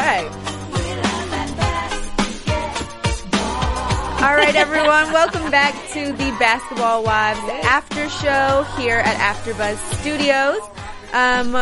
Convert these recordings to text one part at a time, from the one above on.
Right. All right, everyone. Welcome back to the Basketball Wives After Show here at AfterBuzz Studios. Um,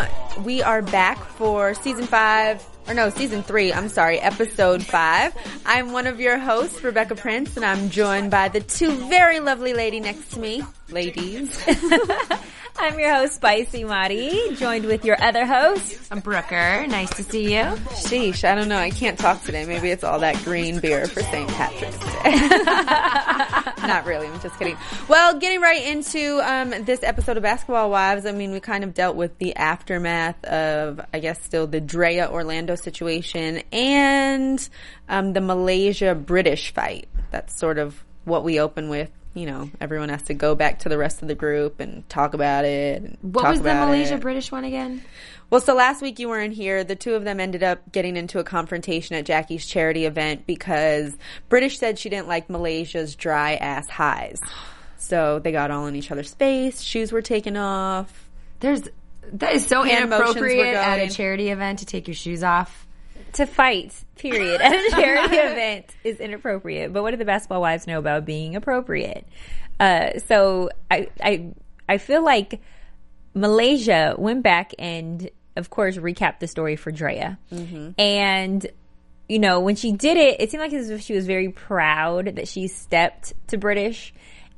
we are back for season five, or no, season three. I'm sorry, episode five. I'm one of your hosts, Rebecca Prince, and I'm joined by the two very lovely lady next to me, ladies. I'm your host, Spicy Mari, joined with your other host. I'm Brooker. Nice to see you. Sheesh, I don't know. I can't talk today. Maybe it's all that green beer for St. Patrick's Day. Not really. I'm just kidding. Well, getting right into um, this episode of Basketball Wives. I mean, we kind of dealt with the aftermath of, I guess, still the Draya Orlando situation and um, the Malaysia Brittish fight. That's sort of what we open with. You know, everyone has to go back to the rest of the group and talk about it. and What was the Malaysia it. Brittish one again? Well, so last week you weren't here. The two of them ended up getting into a confrontation at Jackie's charity event because Brittish said she didn't like Malaysia's dry ass highs. So they got all in each other's face. Shoes were taken off. There's that is so Hand inappropriate at a charity event to take your shoes off. To fight, period, at a charity event is inappropriate. But what do the basketball wives know about being appropriate? Uh, so I, I, I feel like Malaysia went back and, of course, recapped the story for Draya. And, you know, when she did it, it seemed like as if she was very proud that she stepped to Brittish.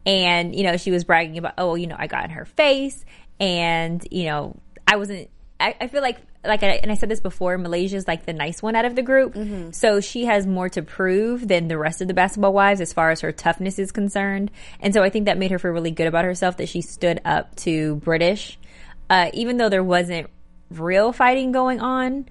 And, you know, she was bragging about, oh, you know, I got in her face. And, you know, I wasn't, I, I feel like, like, I, and I said this before, Malaysia's like the nice one out of the group. So she has more to prove than the rest of the basketball wives as far as her toughness is concerned. And so I think that made her feel really good about herself that she stood up to Brittish. Uh, even though there wasn't real fighting going on,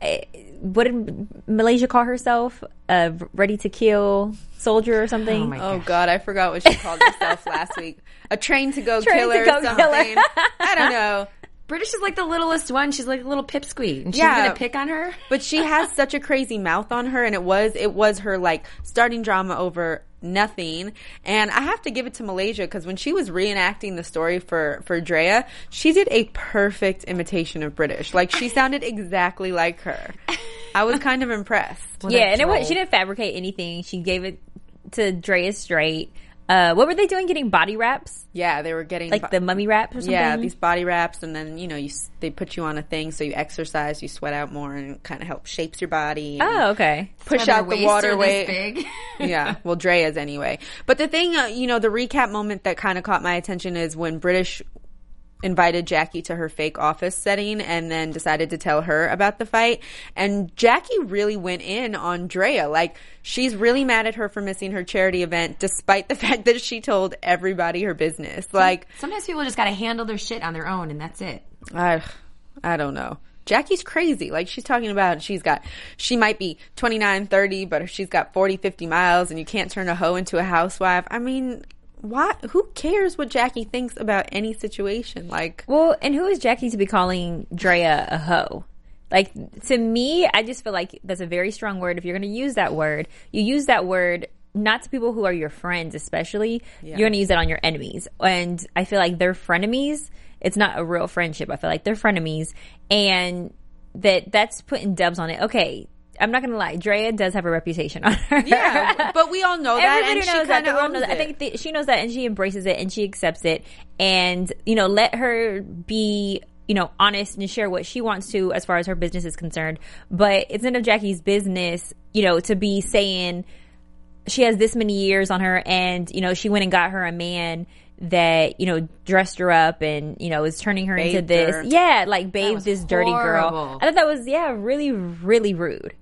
eh, what did Malaysia call herself? A ready to kill soldier or something? Oh Oh God, I forgot what she called herself last week. A train to go Train killer to or something. killer. I don't know. Brittish is like the littlest one. She's like a little pipsqueak. And she's Yeah. gonna pick on her. But she has such a crazy mouth on her, and it was it was her like starting drama over nothing. And I have to give it to Malaysia because when she was reenacting the story for for Draya, she did a perfect imitation of Brittish. Like she sounded exactly like her. I was kind of impressed. yeah, and it was, troll. she didn't fabricate anything. She gave it to Draya straight. Uh, what were they doing? Getting body wraps, Yeah, they were getting like bo- the mummy wraps or something. yeah these body wraps, and then you know you they put you on a thing so you exercise, you sweat out more, and kind of help shapes your body. Oh, okay. push Why out the waists water weight. big. yeah, well, Draya's anyway. But the thing, uh, you know, the recap moment that kind of caught my attention is when Brittish invited Jackie to her fake office setting and then decided to tell her about the fight. And Jackie really went in on Draya. Like, she's really mad at her for missing her charity event, despite the fact that she told everybody her business. Like, Sometimes people just gotta handle their shit on their own, and that's it. I, I don't know. Jackie's crazy. Like she's talking about she's got, she might be 29, 30, but if she's got 40, 50 miles and you can't turn a hoe into a housewife. I mean, why, who cares what Jackie thinks about any situation? Like, Well, and who is Jackie to be calling Draya a hoe? Like to me, I just feel like that's a very strong word. If you're going to use that word, you use that word not to people who are your friends, especially. You're going to use it on your enemies, and I feel like they're frenemies. It's not a real friendship. I feel like they're frenemies, and that that's putting dubs on it. Okay. I'm not gonna lie, Draya does have a reputation on her. yeah, but we all know that Everybody and she knows that. kind The of world owns knows that. I think th- she knows that, and she embraces it, and she accepts it, and you know, let her be, you know, honest and share what she wants to as far as her business is concerned. But it's none of Jackie's business, you know, to be saying she has this many years on her, and you know, she went and got her a man, that you know dressed her up and you know was turning her into this her. yeah like bathed was this dirty girl i thought that was yeah really really rude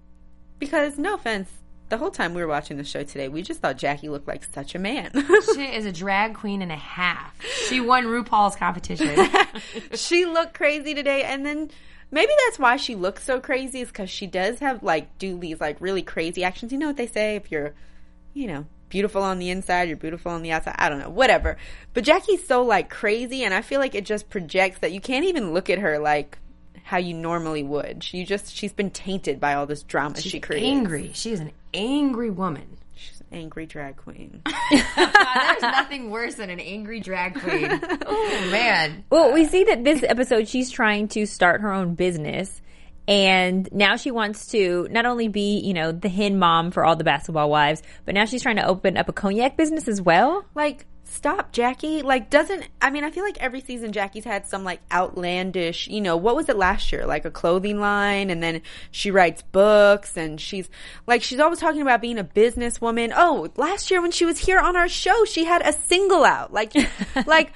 Because no offense, the whole time we were watching the show today, we just thought Jackie looked like such a man. She is a drag queen and a half. She won RuPaul's competition. she looked crazy today, and then maybe that's why she looks so crazy is because she does have like do these like really crazy actions. You know what they say? If you're, you know, beautiful on the inside, you're beautiful on the outside. I don't know, whatever. But Jackie's so like crazy, and I feel like it just projects that you can't even look at her like how you normally would. She just she's been tainted by all this drama she creates. She's angry. She is an angry woman. She's an angry drag queen. There's nothing worse than an angry drag queen. Oh man. Well, we see that this episode she's trying to start her own business. And now she wants to not only be, you know, the hen mom for all the basketball wives, but now she's trying to open up a cognac business as well. like stop jackie. Like doesn't i mean i feel like every season jackie's had some like outlandish you know what was it last year? Like a clothing line and then she writes books and she's like she's always talking about being a businesswoman. Oh last year when she was here on our show she had a single out. Like like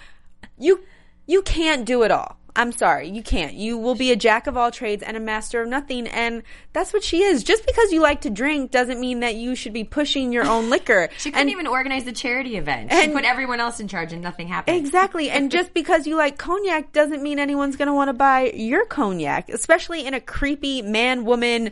you you can't do it all i'm sorry you can't you will be a jack of all trades and a master of nothing and that's what she is just because you like to drink doesn't mean that you should be pushing your own liquor She couldn't And- even organize the charity event. She and- put everyone else in charge and nothing happened. Exactly. And just because you like cognac doesn't mean anyone's going to want to buy your cognac, especially in a creepy man woman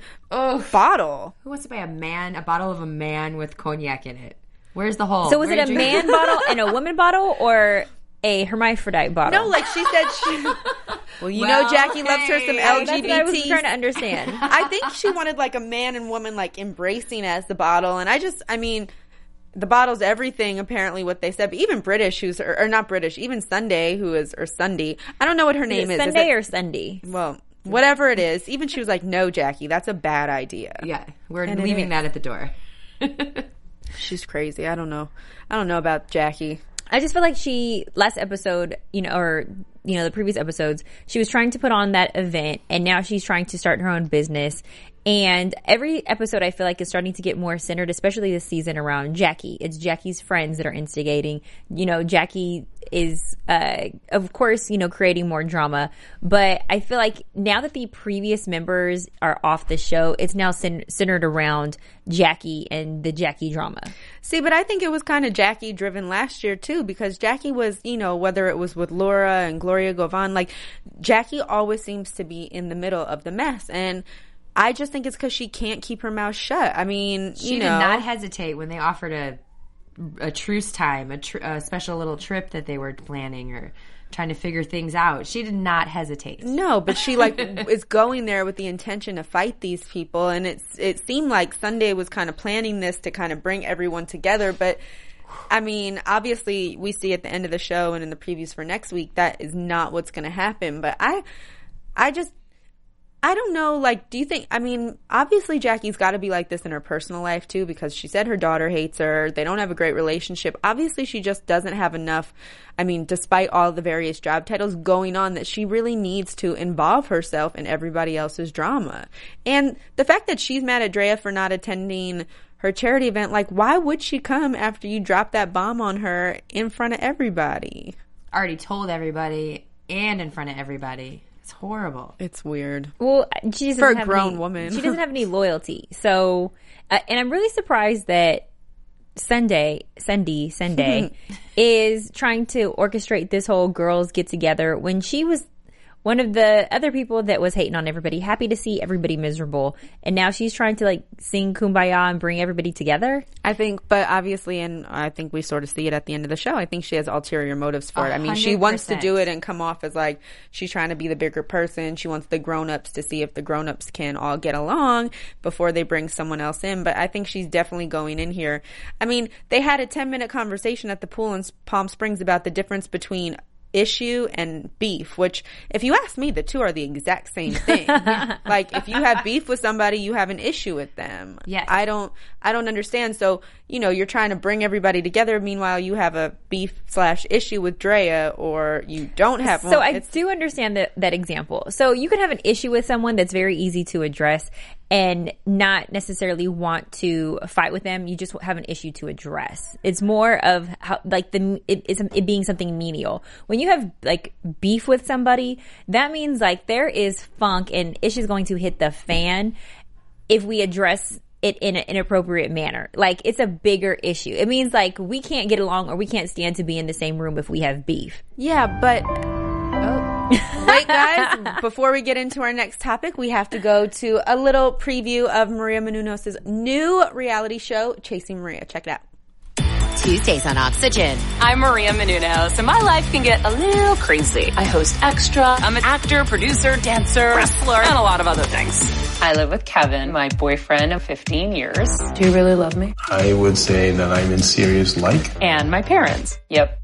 bottle. Who wants to buy a man, a bottle of a man with cognac in it? Where's the hole? So was Where it a man bottle and a woman bottle or a hermaphrodite bottle? No, like she said she Well, you know Well, Jackie loves her some LGBT. That's what I was trying to understand. I think she wanted like a man and woman like embracing as the bottle and I just I mean the bottle's everything apparently what they said but even Brittish who's or, or not Brittish even sunday who is or sunday i don't know what her name is, Is Sunday it- or Sunday? well whatever it is even she was like no jackie that's a bad idea Yeah, we're And leaving that at the door. She's crazy. I don't know. I don't know about Jackie. I just feel like she last episode, you know, or you know, the previous episodes, she was trying to put on that event, and now she's trying to start her own business. And every episode, I feel like is starting to get more centered, especially this season around Jackie. It's Jackie's friends that are instigating. You know, Jackie is, uh, of course, you know, creating more drama. But I feel like now that the previous members are off the show, it's now cen- centered around Jackie and the Jackie drama. See, but I think it was kind of Jackie driven last year too, because Jackie was, you know, whether it was with Laura and Gloria Govan, like Jackie always seems to be in the middle of the mess, and I just think it's because she can't keep her mouth shut. I mean, She you did not hesitate when they offered a a truce time, a, tr- a special little trip that they were planning or trying to figure things out. She did not hesitate. No, but she like is going there with the intention to fight these people, and it's it seemed like Sundy was kind of planning this to kind of bring everyone together. But I mean, obviously, we see at the end of the show and in the previews for next week that is not what's going to happen. But I, I just. I don't know, like, do you think, I mean, obviously Jackie's gotta be like this in her personal life too, because she said her daughter hates her, they don't have a great relationship. Obviously she just doesn't have enough, I mean, despite all the various job titles going on, that she really needs to involve herself in everybody else's drama. And the fact that she's mad at Draya for not attending her charity event, like, why would she come after you drop that bomb on her in front of everybody? Already told everybody and in front of everybody. It's horrible. It's weird. Well, she doesn't For a have grown any- woman. she doesn't have any loyalty. So, uh, and I'm really surprised that Sundy, Sundy, Sundy is trying to orchestrate this whole girls get together when she was one of the other people that was hating on everybody, happy to see everybody miserable, and now she's trying to like sing kumbaya and bring everybody together. I think, but obviously, and I think we sort of see it at the end of the show. I think she has ulterior motives for it. I mean, she wants to do it and come off as like she's trying to be the bigger person. She wants the grown ups to see if the grown ups can all get along before they bring someone else in. But I think she's definitely going in here. I mean, they had a 10 minute conversation at the pool in Palm Springs about the difference between issue and beef, which if you ask me, the two are the exact same thing. like if you have beef with somebody, you have an issue with them. Yes. I don't I don't understand. So, you know, you're trying to bring everybody together. Meanwhile, you have a beef slash issue with Draya or you don't have one. So. I do understand that that example. So you can have an issue with someone that's very easy to address, and not necessarily want to fight with them. You just have an issue to address. It's more of how, like the, it, it being something menial. When you have like beef with somebody, that means like there is funk and issues going to hit the fan if we address it in an inappropriate manner. Like it's a bigger issue. It means like we can't get along or we can't stand to be in the same room if we have beef. Yeah, but wait, guys! Before we get into our next topic, we have to go to a little preview of Maria Menounos' new reality show, Chasing Maria. Check it out. Tuesdays on Oxygen. I'm Maria Menounos, and my life can get a little crazy. I host Extra. I'm an actor, producer, dancer, wrestler, and a lot of other things. I live with Kevin, my boyfriend of 15 years. Do you really love me? I would say that I'm in serious like. And my parents. Yep.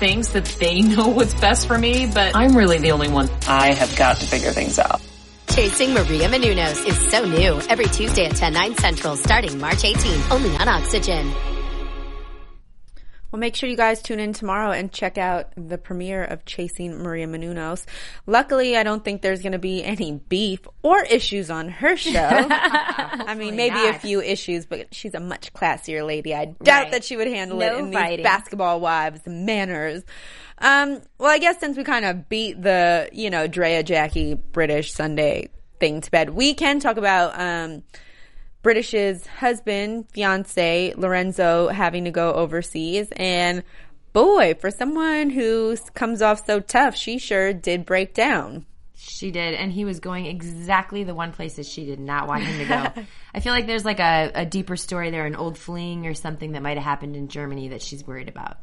thinks that they know what's best for me, but I'm really the only one. I have got to figure things out. Chasing Maria Menounos is so new. Every Tuesday at 10, 9 central starting March 18th. Only on Oxygen. Well, make sure you guys tune in tomorrow and check out the premiere of Chasing Maria Menounos. Luckily, I don't think there's going to be any beef or issues on her show. I mean, maybe a few issues, but she's a much classier lady. I doubt Right. that she would handle No it in fighting. these basketball wives manners. Um, well, I guess since we kind of beat the, you know, Draya Jackie Brittish Sundy thing to bed, we can talk about, um, Brittish's husband, fiance, Lorenzo having to go overseas. And boy, for someone who comes off so tough, she sure did break down. She did, and he was going exactly the one place that she did not want him to go. I feel like there's like a, a deeper story there, an old fling or something that might have happened in Germany that she's worried about.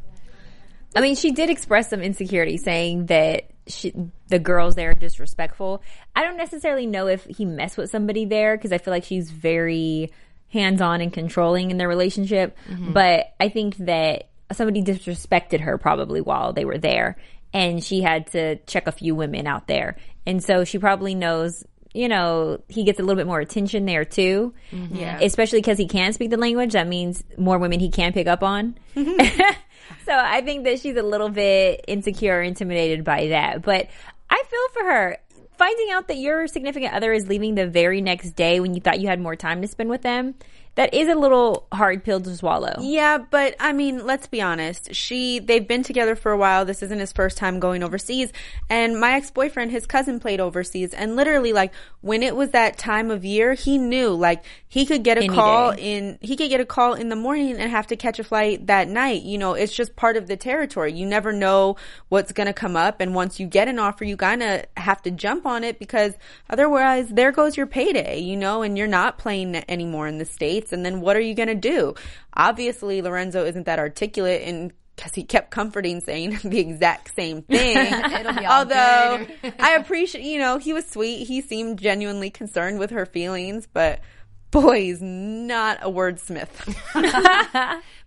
I mean, she did express some insecurity, saying that she, the girls there are disrespectful. I don't necessarily know if he messed with somebody there because I feel like she's very hands on and controlling in their relationship. Mm-hmm. But I think that somebody disrespected her probably while they were there, and she had to check a few women out there, and so she probably knows. You know, he gets a little bit more attention there too. Mm-hmm. Yeah. Especially because he can speak the language. That means more women he can pick up on. So I think that she's a little bit insecure, intimidated by that. But I feel for her. Finding out that your significant other is leaving the very next day when you thought you had more time to spend with them, that is a little hard pill to swallow. Yeah, but I mean, let's be honest. She they've been together for a while. This isn't his first time going overseas. And my ex-boyfriend, his cousin played overseas and literally like when it was that time of year, he knew like he could get a Any call day. in he could get a call in the morning and have to catch a flight that night. You know, it's just part of the territory. You never know what's going to come up and once you get an offer, you kind of have to jump on it because otherwise there goes your payday, you know, and you're not playing anymore in the states and then what are you going to do? Obviously, Lorenzo isn't that articulate and because he kept comforting saying the exact same thing. It'll be all Although. I appreciate, you know, he was sweet. He seemed genuinely concerned with her feelings, but boy, he's not a wordsmith.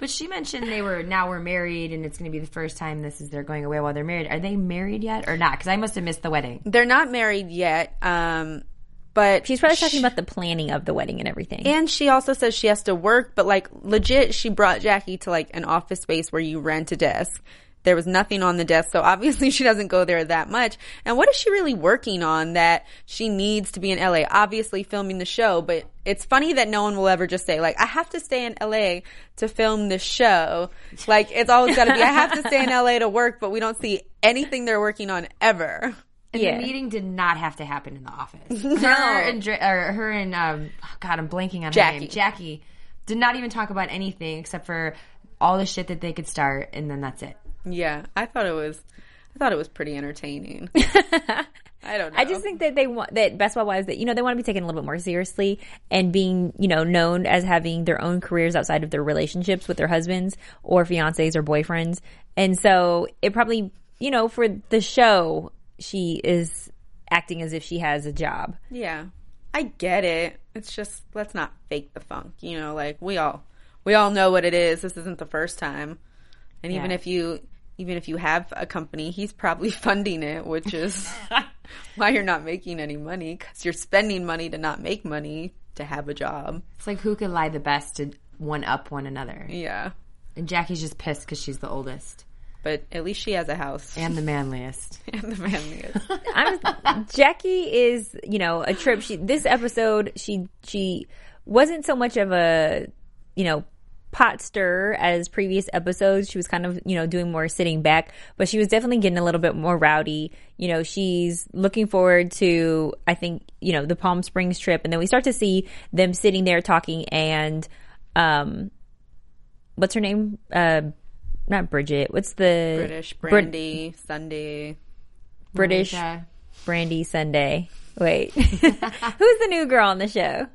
But she mentioned they were now we're married, and it's going to be the first time this is they're going away while they're married. Are they married yet or not? Because I must have missed the wedding. They're not married yet, um, but She's probably talking about the planning of the wedding and everything. And she also says she has to work, but like legit, she brought Jackie to like an office space where you rent a desk. There was nothing on the desk, so obviously she doesn't go there that much. And what is she really working on that she needs to be in LA? Obviously filming the show, but it's funny that no one will ever just say like, I have to stay in LA to film this show. Like it's always gotta be, I have to stay in LA to work, but we don't see anything they're working on ever. And Yeah. the meeting did not have to happen in the office. Her and or her and um, oh God, I'm blanking on Jackie. her name. Jackie did not even talk about anything except for all the shit that they could start, and then that's it. Yeah, I thought it was, I thought it was pretty entertaining. I don't know. I just think that they want that best basketball wives that you know they want to be taken a little bit more seriously and being you know known as having their own careers outside of their relationships with their husbands or fiancés or boyfriends, and so it probably you know for the show she is acting as if she has a job. Yeah. I get it. It's just let's not fake the funk. You know, like we all we all know what it is. This isn't the first time. And even if you even if you have a company, he's probably funding it, which is why you're not making any money cuz you're spending money to not make money to have a job. It's like who could lie the best to one up one another. Yeah. And Jackie's just pissed because she's the oldest But at least she has a house and the manliest. and the manliest. I'm Jackie is, you know, a trip. She this episode she she wasn't so much of a, you know, pot stir as previous episodes. She was kind of, you know, doing more sitting back, but she was definitely getting a little bit more rowdy. You know, she's looking forward to I think, you know, the Palm Springs trip and then we start to see them sitting there talking and um what's her name? Uh not Bridget. What's the Brittish Brit- Brandi, Sundy. Brittish. Brandi Sundy. Wait, who's the new girl on the show?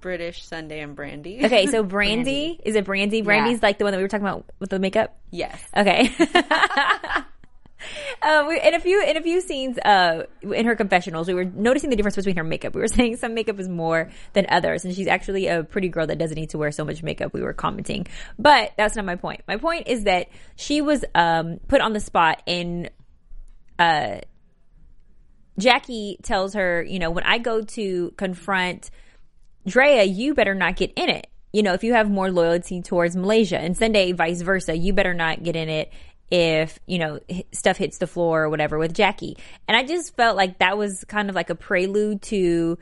Brittish Sundy and Brandi. Okay, so Brandi, is it Brandi? Brandi's like the one that we were talking about with the makeup. Yes. Okay. Uh, we, in a few in a few scenes uh, in her confessionals, we were noticing the difference between her makeup. We were saying some makeup is more than others, and she's actually a pretty girl that doesn't need to wear so much makeup. We were commenting, but that's not my point. My point is that she was um, put on the spot in uh, Jackie tells her, you know, when I go to confront Draya, you better not get in it. You know, if you have more loyalty towards Malaysia and Sundy, vice versa, you better not get in it if, you know, stuff hits the floor or whatever with Jackie. And I just felt like that was kind of like a prelude to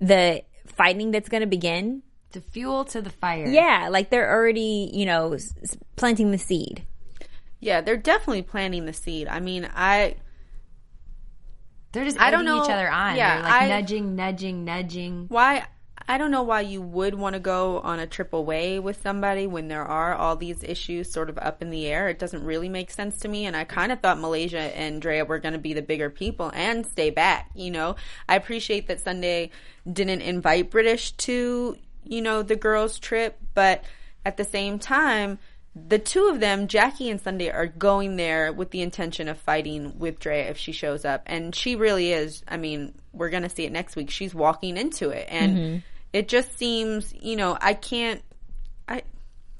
the fighting that's going to begin. The fuel to the fire. Yeah, like they're already, you know, s- s- planting the seed. Yeah, they're definitely planting the seed. I mean, I They're just I don't know each other on. yeah, They're like I- nudging, nudging, nudging. why I don't know why you would want to go on a trip away with somebody when there are all these issues sort of up in the air. It doesn't really make sense to me. And I kind of thought Malaysia and Draya were going to be the bigger people and stay back. You know, I appreciate that Sundy didn't invite Brittish to, you know, the girls' trip, but at the same time, the two of them, Jackie and Sundy, are going there with the intention of fighting with Draya if she shows up. And she really is. I mean, we're going to see it next week. She's walking into it. And mm-hmm. it just seems, you know, I can't. I.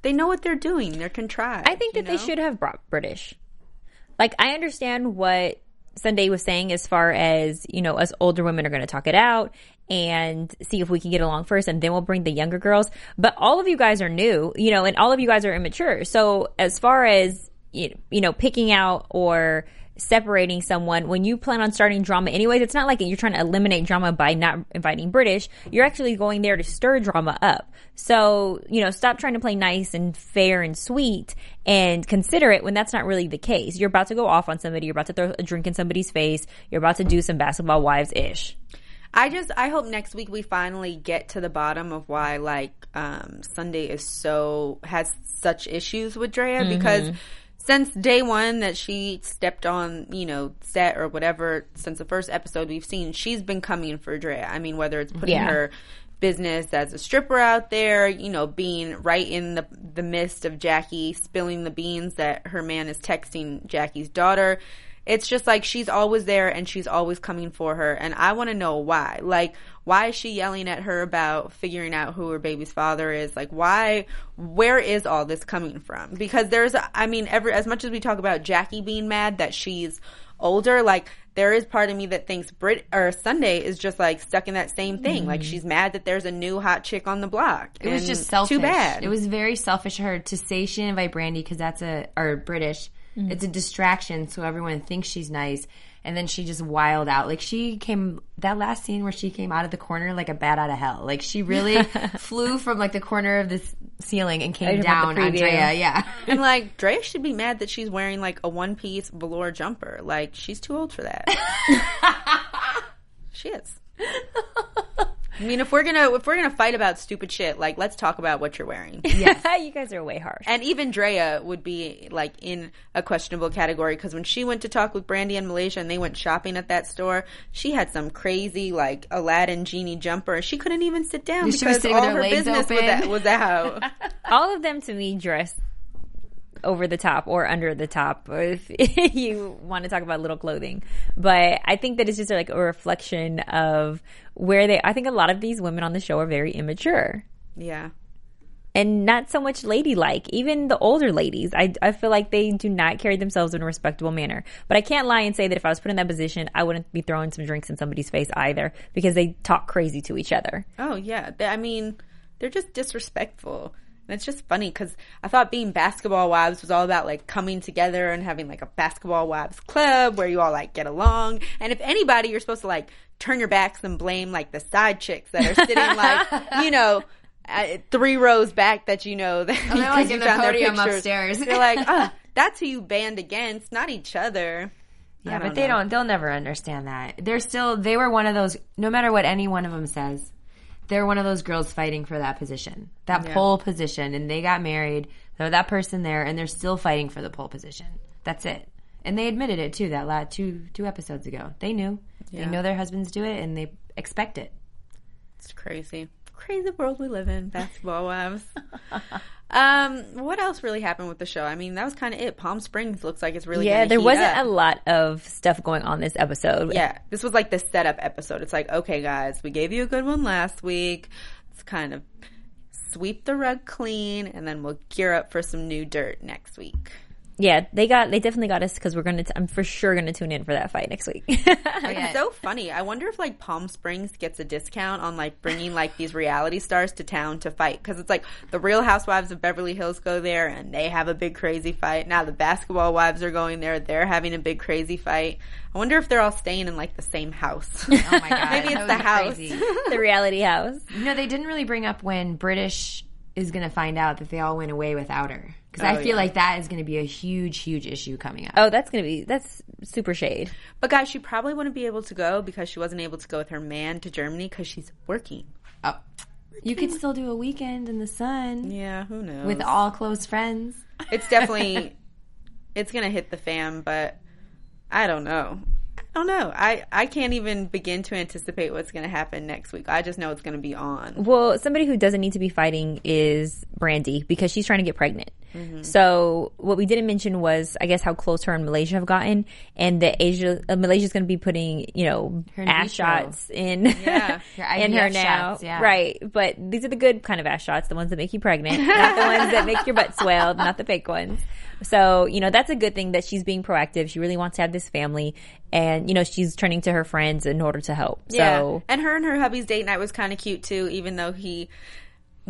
They know what they're doing. They're contrived. I think you that they should have brought Brittish. Like I understand what Sundy was saying as far as, you know, us older women are going to talk it out and see if we can get along first and then we'll bring the younger girls. But all of you guys are new, you know, and all of you guys are immature. So as far as, you know, picking out or separating someone when you plan on starting drama anyways it's not like you're trying to eliminate drama by not inviting Brittish. You're actually going there to stir drama up. So you know stop trying to play nice and fair and sweet and considerate when that's not really the case. You're about to go off on somebody. You're about to throw a drink in somebody's face. You're about to do some basketball wives ish I just I hope next week we finally get to the bottom of why like um Sundy is so has such issues with Draya because since day one that she stepped on, you know, set or whatever, since the first episode we've seen, she's been coming for Draya. I mean, whether it's putting Yeah. her business as a stripper out there, you know, being right in the the midst of Jackie spilling the beans that her man is texting Jackie's daughter. It's just like she's always there and she's always coming for her and I want to know why. Like why is she yelling at her about figuring out who her baby's father is? Like why where is all this coming from? Because there's I mean every as much as we talk about Jackie being mad that she's older, like there is part of me that thinks Brit or Sundy is just like stuck in that same thing. Like mm-hmm. she's mad that there's a new hot chick on the block. It was just selfish. Too bad. It was very selfish of her to say she didn't invite Brandi because that's a or Brittish. Mm-hmm. It's a distraction, so everyone thinks she's nice. And then she just wild out. Like she came that last scene where she came out of the corner like a bat out of hell. Like she really flew from like the corner of this ceiling and came down the on preview. Draya. Yeah. And like Draya should be mad that she's wearing like a one piece velour jumper. Like she's too old for that. she is. I mean, if we're gonna if we're gonna fight about stupid shit, like let's talk about what you're wearing. Yeah, you guys are way harsh And even Draya would be like in a questionable category because when she went to talk with Brandi in Malaysia and they went shopping at that store, she had some crazy like Aladdin genie jumper. She couldn't even sit down She was because sitting with all her her legs business was, open. out, was out. all of them to me dress over the top or under the top, if you want to talk about little clothing. But I think that it's just like a reflection of where they. I think a lot of these women on the show are very immature Yeah. and not so much ladylike. Even the older ladies, I, I feel like they do not carry themselves in a respectable manner. But I can't lie and say that if I was put in that position, I wouldn't be throwing some drinks in somebody's face either because they talk crazy to each other. Oh yeah, They- I mean, they're just disrespectful. And it's just funny because I thought being basketball wives was all about like coming together and having like a basketball wives club where you all like get along. And if anybody, you're supposed to like turn your backs and blame like the side chicks that are sitting like, you know, uh, three rows back that you know that Oh, they're, like, you in the found their podium pictures. upstairs. They're like, oh, that's who you band against, not each other. Yeah, but don't they don't. They'll never understand that. They're still. They were one of those. No matter what any one of them says, they're one of those girls fighting for that position, that Yeah. pole position, and they got married. They're that person there, and they're still fighting for the pole position. That's it. And they admitted it too. That last two two episodes ago, they knew. Yeah. They know their husbands do it, and they expect it. It's crazy. Crazy world we live in, basketball wives. um, what else really happened with the show? I mean, that was kind of it. Palm Springs looks like it's really yeah, there wasn't up. a lot of stuff going on this episode. Yeah, this was like the setup episode. It's like, okay, guys, we gave you a good one last week. Let's kind of sweep the rug clean, and then we'll gear up for some new dirt next week. Yeah, they got they definitely got us because we're gonna. T- I'm for sure gonna tune in for that fight next week. Oh, it's so funny. I wonder if like Palm Springs gets a discount on like bringing like these reality stars to town to fight because it's like the Real Housewives of Beverly Hills go there and they have a big crazy fight. Now the basketball wives are going there; they're having a big crazy fight. I wonder if they're all staying in like the same house. Oh my god, Maybe it's the house. the reality house. No, they didn't really bring up when Brittish is going to find out that they all went away without her. Because I Oh, feel yeah. like that is going to be a huge, huge issue coming up. Oh, that's gonna be that's super shade. But guys, she probably wouldn't be able to go because she wasn't able to go with her man to Germany because she's working. Oh. You could still do a weekend in the sun Yeah, who knows? with all close friends. it's definitely it's gonna hit the fam, but I don't know. I don't know. I I can't even begin to anticipate what's gonna happen next week. I just know it's gonna be on. Well, somebody who doesn't need to be fighting is Brandi because she's trying to get pregnant. So what we didn't mention was, I guess, how close her and Malaysia have gotten, and that Asia, uh, Malaysia's going to be putting, you know, Her ass shots in, Yeah. Her in her now, shots, yeah. right? But these are the good kind of ass shots, the ones that make you pregnant, not the ones that make your butt swell, not the fake ones. So, you know, that's a good thing that she's being proactive. She really wants to have this family, and you know, she's turning to her friends in order to help. So, and her and her hubby's date night was kind of cute too, even though he.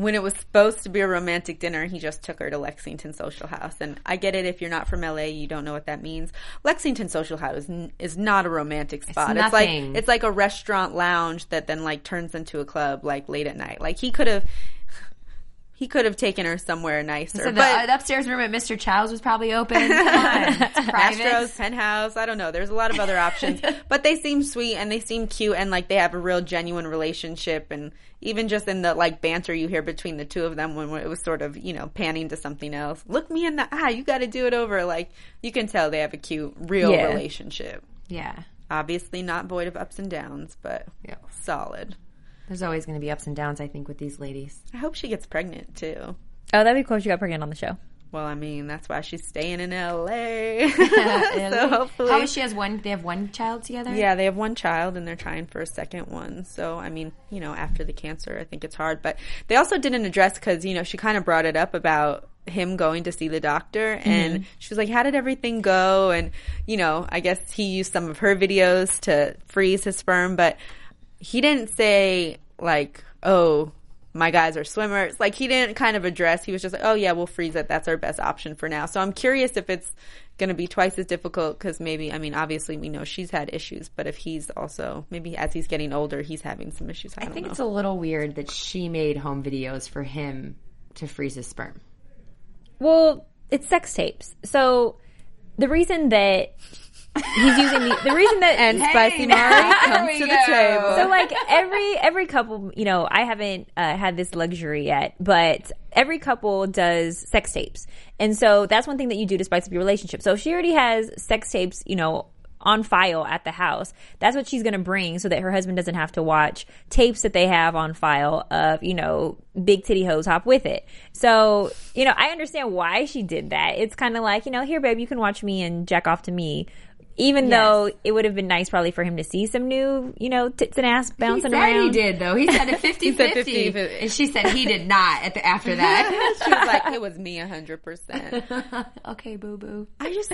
When it was supposed to be a romantic dinner, he just took her to Lexington Social House. And I get it if you're not from LA, you don't know what that means. Lexington Social House is, is not a romantic spot. It's, like it's like a restaurant lounge that then like turns into a club like late at night. Like he could have he could have taken her somewhere nicer. So the, but uh, upstairs room at Mr. Chow's was probably open. Come on, it's private. Astro's penthouse. I don't know. There's a lot of other options, but they seem sweet and they seem cute and like they have a real genuine relationship. And even just in the like banter you hear between the two of them when it was sort of you know panning to something else. Look me in the eye. You got to do it over. Like you can tell they have a cute, real Yeah. relationship. Yeah, Obviously not void of ups and downs, but Yeah. solid. There's always going to be ups and downs. I think with these ladies. I hope she gets pregnant too. oh, that'd be cool. if She got pregnant on the show. Well, I mean, that's why she's staying in LA. so hopefully, How is she has one? They have one child together. Yeah, they have one child and they're trying for a second one. So, I mean, you know, after the cancer, I think it's hard. But they also didn't address because, you know, she kind of brought it up about him going to see the doctor mm-hmm. and she was like, How did everything go? And, you know, I guess he used some of her videos to freeze his sperm, but he didn't say, like, oh, my guys are swimmers. Like he didn't kind of address. He was just like, "Oh yeah, we'll freeze it. That's our best option for now." So I'm curious if it's going to be twice as difficult because maybe I mean obviously we know she's had issues, but if he's also maybe as he's getting older, he's having some issues. I, I don't think know. it's a little weird that she made home videos for him to freeze his sperm. Well, it's sex tapes. So the reason that he's using the, the reason that and Spicy Mari comes to the table. so like every every couple, you know, I haven't uh, had this luxury yet, but every couple does sex tapes, and so that's one thing that you do to spice up your relationship. So if she already has sex tapes, you know. on file at the house. That's what she's going to bring so that her husband doesn't have to watch tapes that they have on file of, you know, big titty hose hop with it. So, you know, I understand why she did that. It's kind of like, you know, here, babe, you can watch me and jack off to me. Even though it would have been nice probably for him to see some new, you know, tits and ass He bouncing said around. he did though. He said a 50 said 50. 50. And she said he did not at the, after that. she was like, it was me hundred percent. okay, boo boo. I just,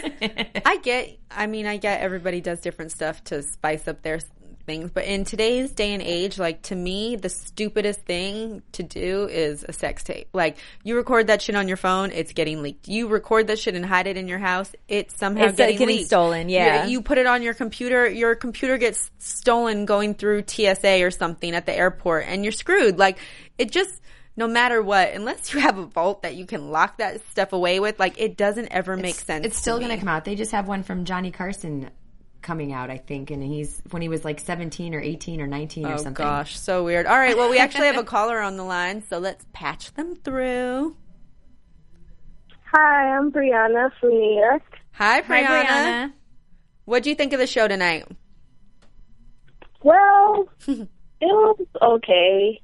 I get. I mean, I get everybody does different stuff to spice up their things, but in today's day and age, like to me, the stupidest thing to do is a sex tape. Like you record that shit on your phone, it's getting leaked. You record that shit and hide it in your house, it's somehow It's, uh, getting, getting leaked. stolen, yeah. You, you put it on your computer, your computer gets stolen going through TSA or something at the airport, and you're screwed. Like it just. No matter what, unless you have a vault that you can lock that stuff away with, like it doesn't ever make sense. It's still going to come out. They just have one from Johnny Carson coming out, I think, and he's when he was like 17 or 18 or 19 or oh, something. Oh gosh, so weird. All right, well, we actually have a caller on the line, so let's patch them through. Hi, I'm Brianna from New York. Hi, Brianna. Hi, Brianna. What do you think of the show tonight? Well, it was okay.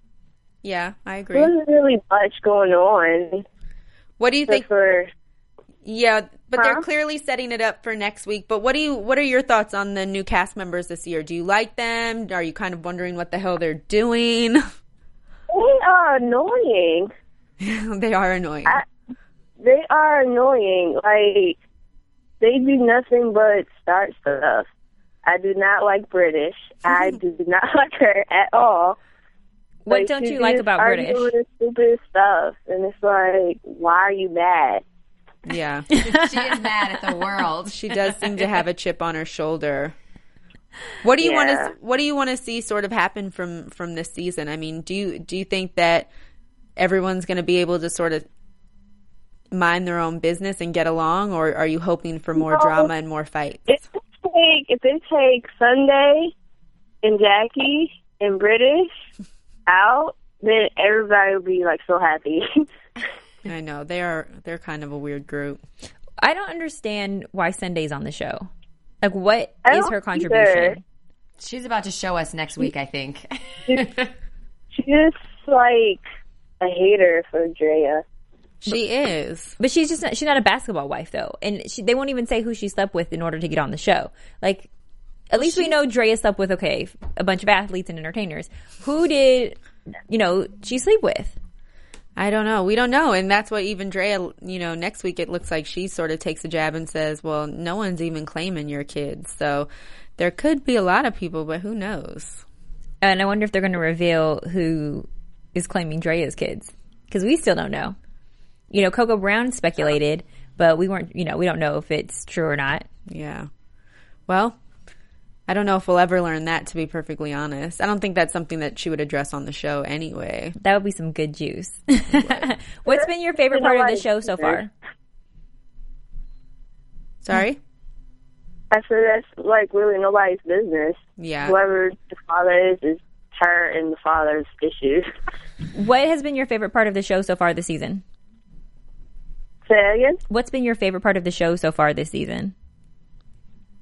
Yeah, I agree. There wasn't really much going on. What do you think? For Yeah, but Huh? they're clearly setting it up for next week. But what do you? What are your thoughts on the new cast members this year? Do you like them? Are you kind of wondering what the hell they're doing? they are annoying. they are annoying. I, they are annoying. Like they do nothing but start stuff. I do not like Brittish. I do not like her at all. What Like, don't you like about Brittish? with Stupid stuff, and it's like, why are you mad? Yeah, she is mad at the world. she does seem to have a chip on her shoulder. What do you want to What do you want to see sort of happen from from this season? I mean, do you do you think that everyone's going to be able to sort of mind their own business and get along, or are you hoping for more No. drama and more fights? If they take if they take Sundy and Jackie and Brittish out, then everybody will be like so happy. I know they are. They're kind of a weird group. I don't understand why Sundy's on the show. Like, what is I is don't her either. contribution? She's about to show us next week, I think. She's just like a hater for Draya. She is. But she's just not, she's not a basketball wife though, and she, they won't even say who she slept with in order to get on the show. Like, at least we know Draya slept with okay a bunch of athletes and entertainers. Who did you know she sleep with? I don't know. We don't know, and that's what even Draya. You know, next week it looks like she sort of takes a jab and says, "Well, no one's even claiming your kids." So there could be a lot of people, but who knows? And I wonder if they're going to reveal who is claiming Draya's kids because we still don't know. You know, Coco Brown speculated, but we weren't. You know, we don't know if it's true or not. Yeah. Well, I don't know if we'll ever learn that. To be perfectly honest, I don't think that's something that she would address on the show anyway. That would be some good juice. What's been your favorite part of the show so far? Sorry. I said that's like really nobody's business. Yeah. Whoever the father is is her and the father's issues. What has been your favorite part of the show so far this season? Say that again. What's been your favorite part of the show so far this season?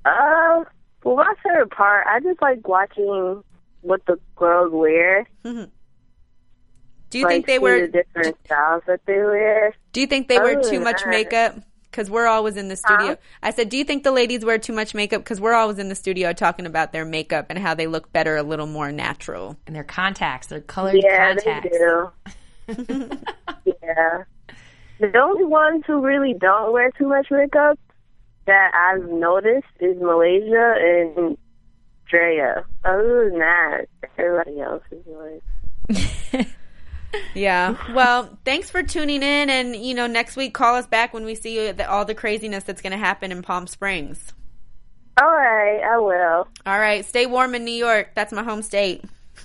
Uh, well, my favorite part, I just like watching what the girls wear. Do you like, think they wear? the different styles that they wear? Do you think they wear too than much makeup? Because we're always in the studio. I said, do you think the ladies wear too much makeup? Because we're always in the studio talking about their makeup and how they look better, a little more natural. And their contacts, their colored Yeah, contacts. they do. yeah. The only ones who really don't wear too much makeup that I've noticed is Malaysia and Draya. Other than that, everybody else is like. Yeah. Well, thanks for tuning in, and you know, next week call us back when we see the, all the craziness that's going to happen in Palm Springs. All right, I will. All right. Stay warm in New York. That's my home state.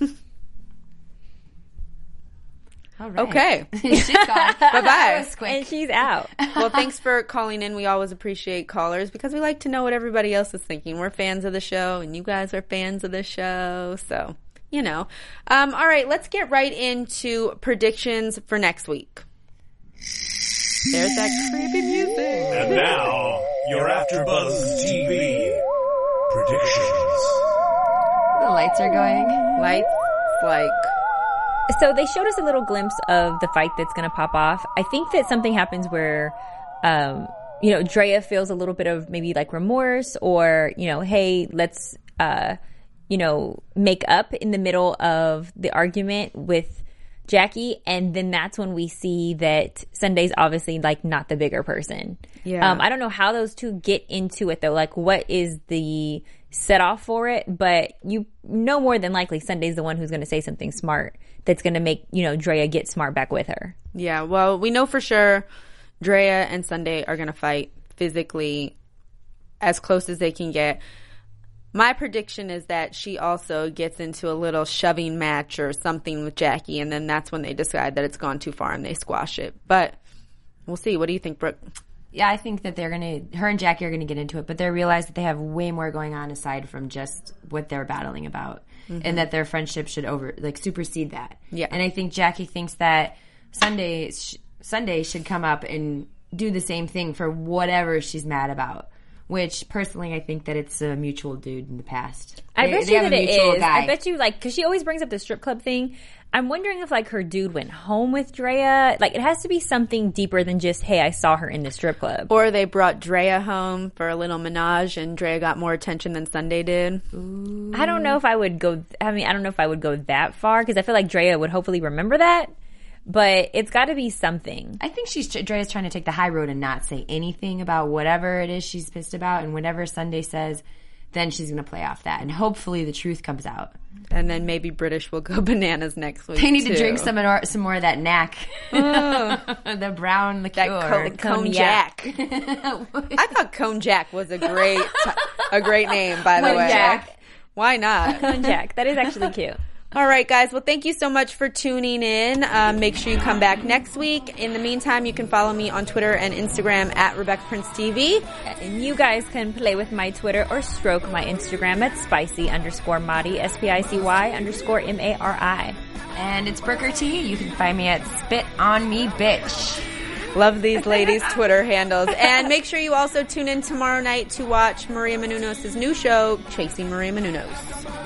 All right. Okay. She's gone. bye bye. And she's out. well, thanks for calling in. We always appreciate callers because we like to know what everybody else is thinking. We're fans of the show, and you guys are fans of the show. So, you know. Um, all right, let's get right into predictions for next week. There's that creepy music. And now, your AfterBuzz TV predictions. The lights are going. Lights like So they showed us a little glimpse of the fight that's going to pop off. I think that something happens where, um, you know, Draya feels a little bit of maybe like remorse or, you know, hey, let's, uh, you know, make up in the middle of the argument with Jackie. And then that's when we see that Sundy's obviously like not the bigger person. Yeah. Um, I don't know how those two get into it though. Like, what is the set off for it? But you know more than likely Sundy's the one who's going to say something smart that's going to make, you know, Draya get smart back with her. Yeah, well, we know for sure Draya and Sundy are going to fight physically as close as they can get. My prediction is that she also gets into a little shoving match or something with Jackie, and then that's when they decide that it's gone too far and they squash it. But we'll see. What do you think, Brooke? Yeah, I think that they're gonna, her and Jackie are gonna get into it, but they realize that they have way more going on aside from just what they're battling about, and mm-hmm. that their friendship should over, like, supersede that. Yeah. and I think Jackie thinks that Sundy, sh- Sundy should come up and do the same thing for whatever she's mad about. Which personally, I think that it's a mutual dude in the past. I They- bet they you have that a it guy. I bet you like because she always brings up the strip club thing. I'm wondering if like her dude went home with Draya. Like it has to be something deeper than just hey, I saw her in the strip club. Or they brought Draya home for a little menage, and Draya got more attention than Sundy did. I don't know if I would go. I mean, I don't know if I would go that far because I feel like Draya would hopefully remember that. But it's got to be something. I think she's Draya's trying to take the high road and not say anything about whatever it is she's pissed about, and whatever Sundy says, then she's going to play off that, and hopefully the truth comes out. And then maybe Brittish will go bananas next week. They need to drink some more, some more of that knack, oh. the brown liqueur. That co- cognac. I thought cone jack was a great, a great name, by the way. Cognac. Why not? Cone jack, that is actually cute. All right, guys. Well, thank you so much for tuning in. Um, make sure you come back next week. In the meantime, you can follow me on Twitter and Instagram at Rebecca Prince TV. And you guys can play with my Twitter or stroke my Instagram at spicy underscore Mari, S P I C Y underscore M A R I. And it's Brooker T. You can find me at Spit on Me Bitch. Love these ladies' Twitter handles. And make sure you also tune in tomorrow night to watch Maria Menounos' new show, Chasing Maria Menounos.